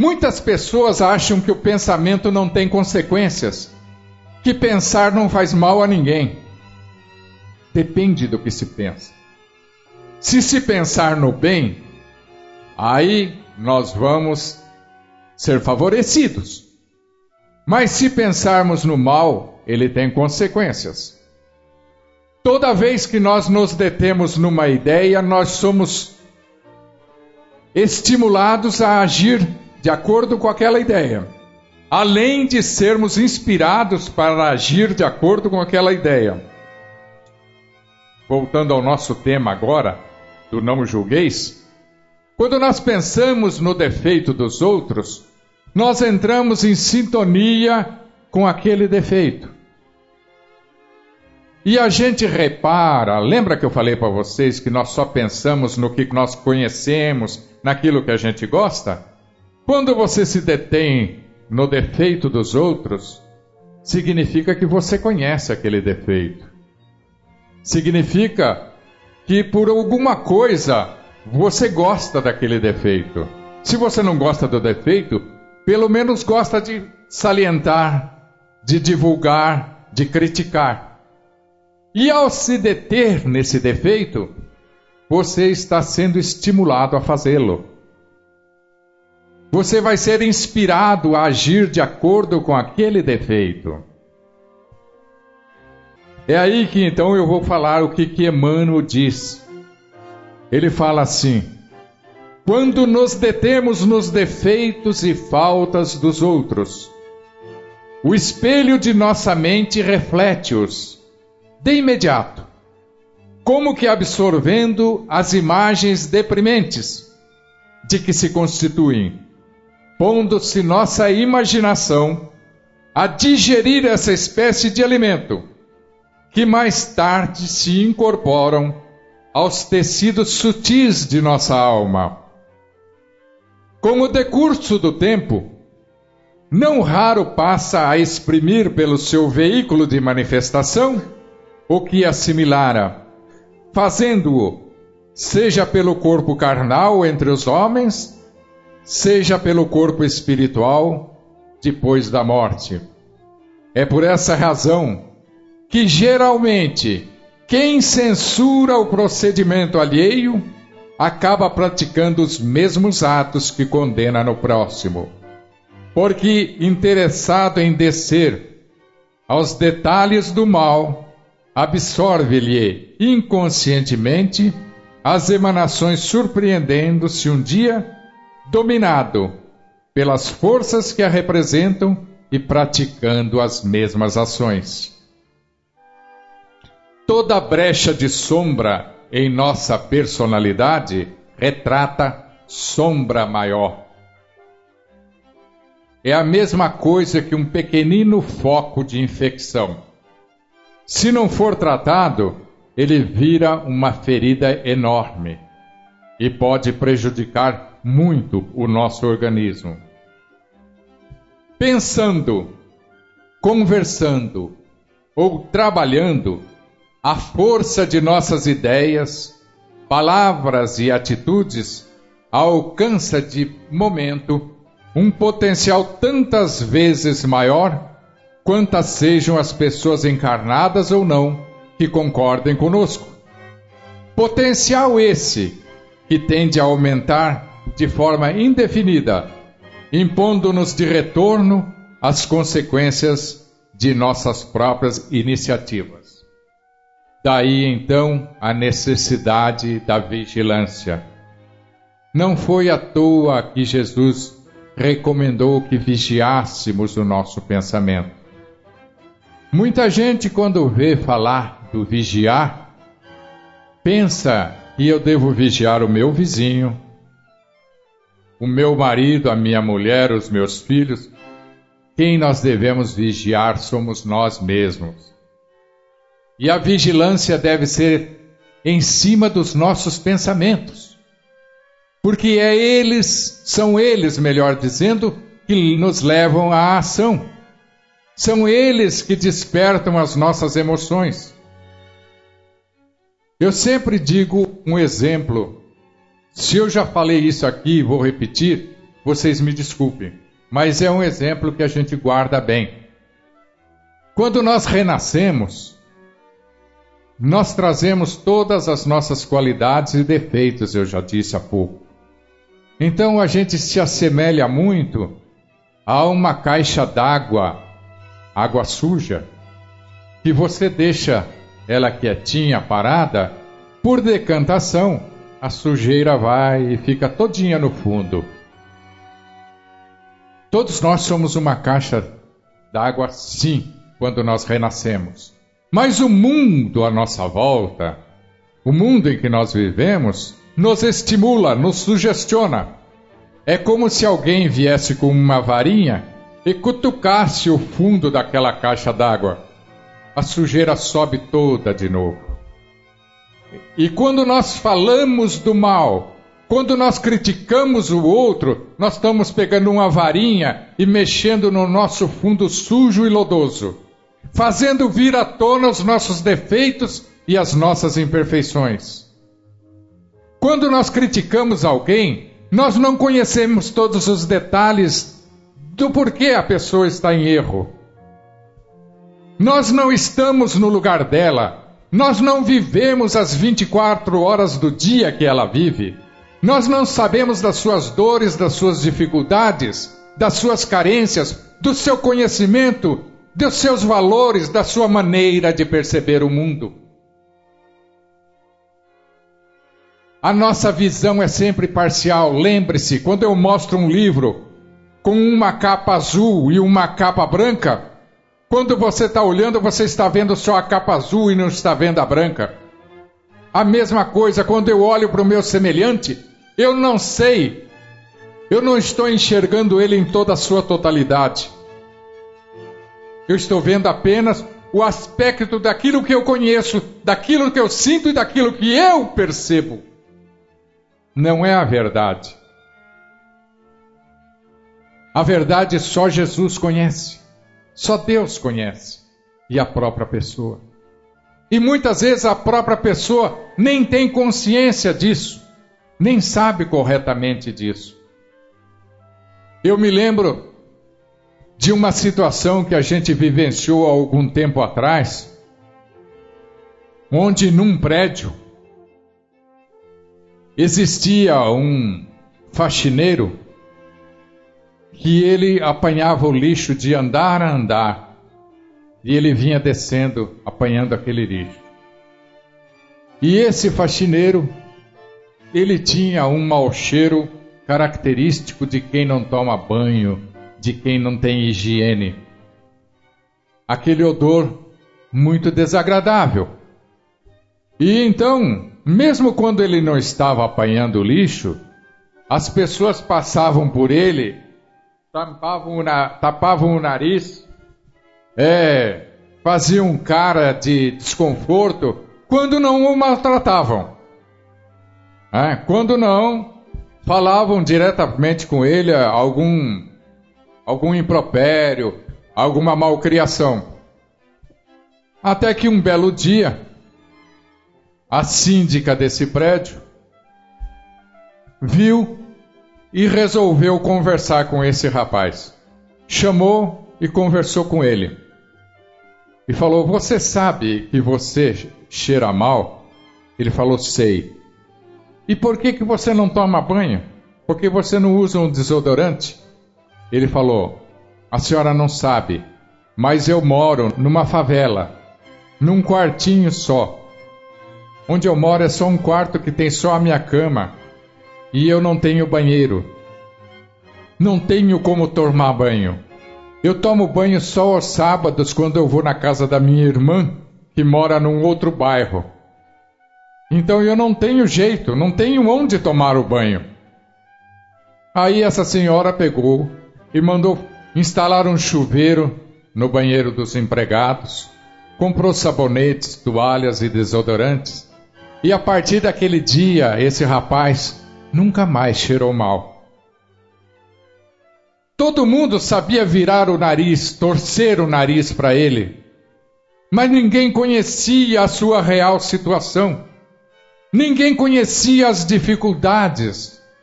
Muitas pessoas acham que o pensamento não tem consequências, que pensar não faz mal a ninguém. Depende do que se pensa. Se se pensar no bem, aí nós vamos ser favorecidos. Mas se pensarmos no mal, ele tem consequências. Toda vez que nós nos detemos numa ideia, nós somos estimulados a agir de acordo com aquela ideia, além de sermos inspirados para agir de acordo com aquela ideia. Voltando ao nosso tema agora, do não julgueis, quando nós pensamos no defeito dos outros, nós entramos em sintonia com aquele defeito. E a gente repara, lembra que eu falei para vocês que nós só pensamos no que nós conhecemos, naquilo que a gente gosta? Quando você se detém no defeito dos outros, significa que você conhece aquele defeito. Significa que por alguma coisa você gosta daquele defeito. Se você não gosta do defeito, pelo menos gosta de salientar, de divulgar, de criticar. E ao se deter nesse defeito, você está sendo estimulado a fazê-lo. Você vai ser inspirado a agir de acordo com aquele defeito. É aí que então eu vou falar o que, que Emmanuel diz. Ele fala assim: quando nos detemos nos defeitos e faltas dos outros, o espelho de nossa mente reflete-os de imediato, como que absorvendo as imagens deprimentes de que se constituem, pondo-se nossa imaginação a digerir essa espécie de alimento, que mais tarde se incorporam aos tecidos sutis de nossa alma. Com o decurso do tempo, não raro passa a exprimir pelo seu veículo de manifestação o que assimilara, fazendo-o, seja pelo corpo carnal entre os homens, seja pelo corpo espiritual depois da morte. É por essa razão que geralmente quem censura o procedimento alheio acaba praticando os mesmos atos que condena no próximo. Porque interessado em descer aos detalhes do mal, absorve-lhe inconscientemente as emanações, surpreendendo-se um dia dominado pelas forças que a representam e praticando as mesmas ações. Toda brecha de sombra em nossa personalidade retrata sombra maior. É a mesma coisa que um pequenino foco de infecção se não for tratado, ele vira uma ferida enorme e pode prejudicar muito o nosso organismo. Pensando, conversando ou trabalhando, a força de nossas ideias, palavras e atitudes alcança de momento um potencial tantas vezes maior quantas sejam as pessoas encarnadas ou não que concordem conosco. Potencial esse que tende a aumentar de forma indefinida, impondo-nos de retorno as consequências de nossas próprias iniciativas. Daí então a necessidade da vigilância. Não foi à toa que Jesus recomendou que vigiássemos o nosso pensamento. Muita gente, quando vê falar do vigiar, pensa que eu devo vigiar o meu vizinho, o meu marido, a minha mulher, os meus filhos. Quem nós devemos vigiar somos nós mesmos. E a vigilância deve ser em cima dos nossos pensamentos. Porque é eles, são eles, melhor dizendo, que nos levam à ação. São eles que despertam as nossas emoções. Eu sempre digo um exemplo. Se eu já falei isso aqui, vou repetir. vocês me desculpem, mas é um exemplo que a gente guarda bem. Quando nós renascemos, nós trazemos todas as nossas qualidades e defeitos, eu já disse há pouco. Então a gente se assemelha muito a uma caixa d'água, água suja, que você deixa ela quietinha, parada, por decantação, a sujeira vai e fica todinha no fundo. Todos nós somos uma caixa d'água, sim, quando nós renascemos. Mas o mundo à nossa volta, o mundo em que nós vivemos, nos estimula, nos sugestiona. É como se alguém viesse com uma varinha e cutucasse o fundo daquela caixa d'água. A sujeira sobe toda de novo. E quando nós falamos do mal, quando nós criticamos o outro, nós estamos pegando uma varinha e mexendo no nosso fundo sujo e lodoso fazendo vir à tona os nossos defeitos e as nossas imperfeições. Quando nós criticamos alguém, nós não conhecemos todos os detalhes do porquê a pessoa está em erro. Nós não estamos no lugar dela, nós não vivemos as 24 horas do dia que ela vive. Nós não sabemos das suas dores, das suas dificuldades, das suas carências, do seu conhecimento dos seus valores, da sua maneira de perceber o mundo. A nossa visão é sempre parcial. Lembre-se, quando eu mostro um livro com uma capa azul e uma capa branca, quando você está olhando, você está vendo só a capa azul e não está vendo a branca. A mesma coisa quando eu olho para o meu semelhante, eu não sei, eu não estou enxergando ele em toda a sua totalidade. Eu estou vendo apenas o aspecto daquilo que eu conheço, daquilo que eu sinto e daquilo que eu percebo. Não é a verdade. A verdade só Jesus conhece, só Deus conhece e a própria pessoa. E muitas vezes a própria pessoa nem tem consciência disso, nem sabe corretamente disso. Eu me lembro de uma situação que a gente vivenciou há algum tempo atrás, onde num prédio existia um faxineiro que ele apanhava o lixo de andar a andar e ele vinha descendo apanhando aquele lixo. E esse faxineiro, ele tinha um mau cheiro característico de quem não toma banho de quem não tem higiene. Aquele odor muito desagradável. E então, mesmo quando ele não estava apanhando lixo, as pessoas passavam por ele, tapavam o, na, tapavam o nariz, é, faziam cara de desconforto, quando não o maltratavam. É, quando não, falavam diretamente com ele algum algum impropério, alguma malcriação. Até que um belo dia, a síndica desse prédio viu e resolveu conversar com esse rapaz. Chamou e conversou com ele. E falou: Você sabe que você cheira mal? Ele falou: Sei. E por que, que você não toma banho? Porque você não usa um desodorante? Ele falou: A senhora não sabe, mas eu moro numa favela, num quartinho só. Onde eu moro é só um quarto que tem só a minha cama e eu não tenho banheiro. Não tenho como tomar banho. Eu tomo banho só aos sábados quando eu vou na casa da minha irmã, que mora num outro bairro. Então eu não tenho jeito, não tenho onde tomar o banho. Aí essa senhora pegou e mandou instalar um chuveiro no banheiro dos empregados, comprou sabonetes, toalhas e desodorantes. E a partir daquele dia, esse rapaz nunca mais cheirou mal. Todo mundo sabia virar o nariz, torcer o nariz para ele, mas ninguém conhecia a sua real situação. Ninguém conhecia as dificuldades